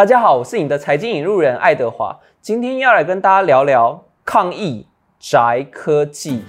大家好，我是你的财经引路人爱德华，今天要来跟大家聊聊抗疫宅科技。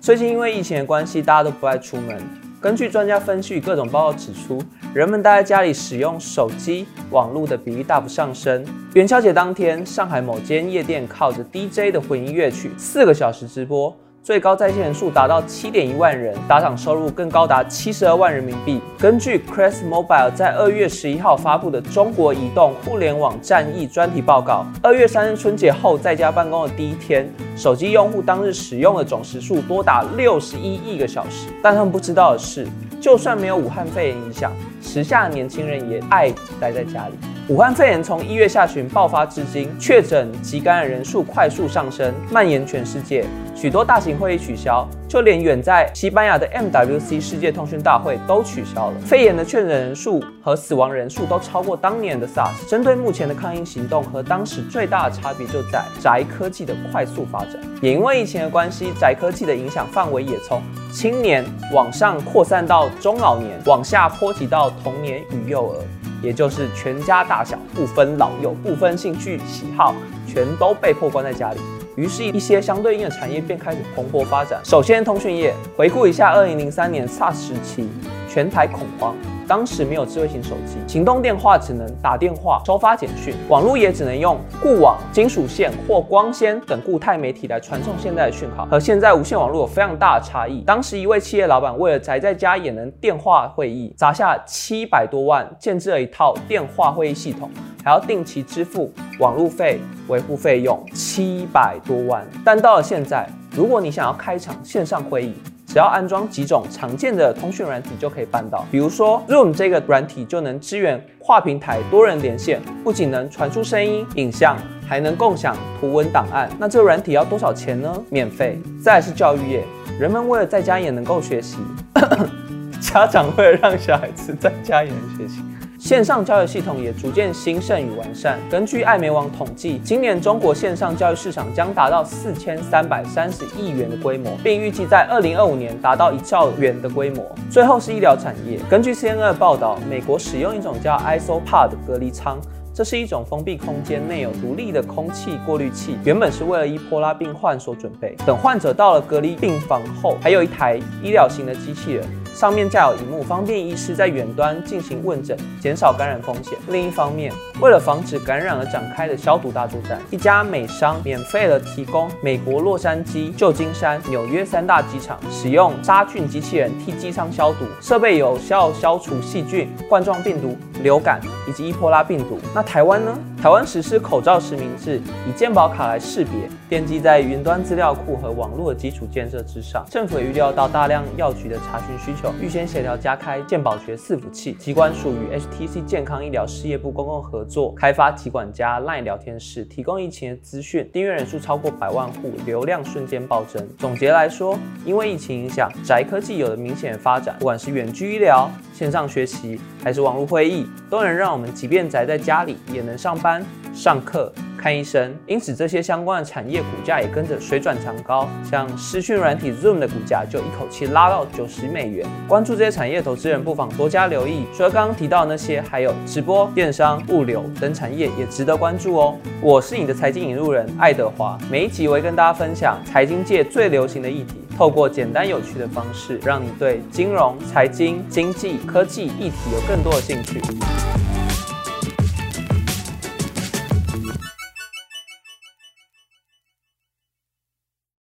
最近因为疫情的关系，大家都不爱出门。根据专家分析，各种报告指出，人们待在家里使用手机、网络的比例大幅上升。元宵节当天，上海某间夜店靠着 DJ 的混音乐曲，四个小时直播。最高在线人数达到七点一万人，打赏收入更高达七十二万人民币。根据 Crest Mobile 在二月十一号发布的中国移动互联网战役专题报告，二月三日春节后在家办公的第一天，手机用户当日使用的总时数多达六十一亿个小时。但他们不知道的是，就算没有武汉肺炎影响，时下的年轻人也爱待在家里。武汉肺炎从一月下旬爆发至今，确诊及感染人数快速上升，蔓延全世界，许多大型会议取消，就连远在西班牙的 MWC 世界通讯大会都取消了。肺炎的确诊人数和死亡人数都超过当年的 SARS。针对目前的抗疫行动和当时最大的差别就在宅科技的快速发展，也因为疫情的关系，宅科技的影响范围也从青年往上扩散到中老年，往下波及到童年与幼儿。也就是全家大小不分老幼、不分兴趣喜好，全都被迫关在家里。于是，一些相对应的产业便开始蓬勃发展。首先，通讯业。回顾一下2003年 SARS 时期，全台恐慌。当时没有智慧型手机，行动电话只能打电话、收发简讯，网络也只能用固网、金属线或光纤等固态媒体来传送现在的讯号，和现在无线网络有非常大的差异。当时一位企业老板为了宅在家也能电话会议，砸下七百多万建制了一套电话会议系统，还要定期支付网路费、维护费用七百多万。但到了现在，如果你想要开场线上会议，只要安装几种常见的通讯软体就可以办到，比如说 Zoom 这个软体就能支援跨平台多人连线，不仅能传输声音、影像，还能共享图文档案。那这个软体要多少钱呢？免费。再是教育业，人们为了在家也能够学习，家长为了让小孩子在家也能学习。线上教育系统也逐渐兴盛与完善。根据艾媒网统计，今年中国线上教育市场将达到四千三百三十亿元的规模，并预计在二零二五年达到一兆元的规模。最后是医疗产业。根据 CNN 报道，美国使用一种叫 ISO Pad 隔离舱。这是一种封闭空间，内有独立的空气过滤器，原本是为了伊波拉病患所准备。等患者到了隔离病房后，还有一台医疗型的机器人，上面架有荧幕，方便医师在远端进行问诊，减少感染风险。另一方面，为了防止感染而展开的消毒大作战，一家美商免费的提供美国洛杉矶、旧金山、纽约三大机场使用杀菌机器人替机舱消毒，设备有效消除细菌、冠状病毒、流感以及伊波拉病毒。那台湾呢？台湾实施口罩实名制，以健保卡来识别，奠基在云端资料库和网络基础建设之上。政府也预料到大量药局的查询需求，预先协调加开健保学伺服器，疾管署与 HTC 健康医疗事业部公共合作开发疾管家 LINE 聊天室，提供疫情资讯，订阅人数超过百万户，流量瞬间暴增。总结来说，因为疫情影响，宅科技有了明显的发展，不管是远距医疗、线上学习，还是网络会议，都能让我们即便宅在家里也能上班。上课、看医生，因此这些相关的产业股价也跟着水涨船高。像视讯软体 Zoom 的股价就一口气拉到九十美元。关注这些产业投资人不妨多加留意。除了刚刚提到那些，还有直播、电商、物流等产业也值得关注哦。我是你的财经引路人爱德华，每一集我会跟大家分享财经界最流行的议题，透过简单有趣的方式，让你对金融、财经、经济、科技议题有更多的兴趣。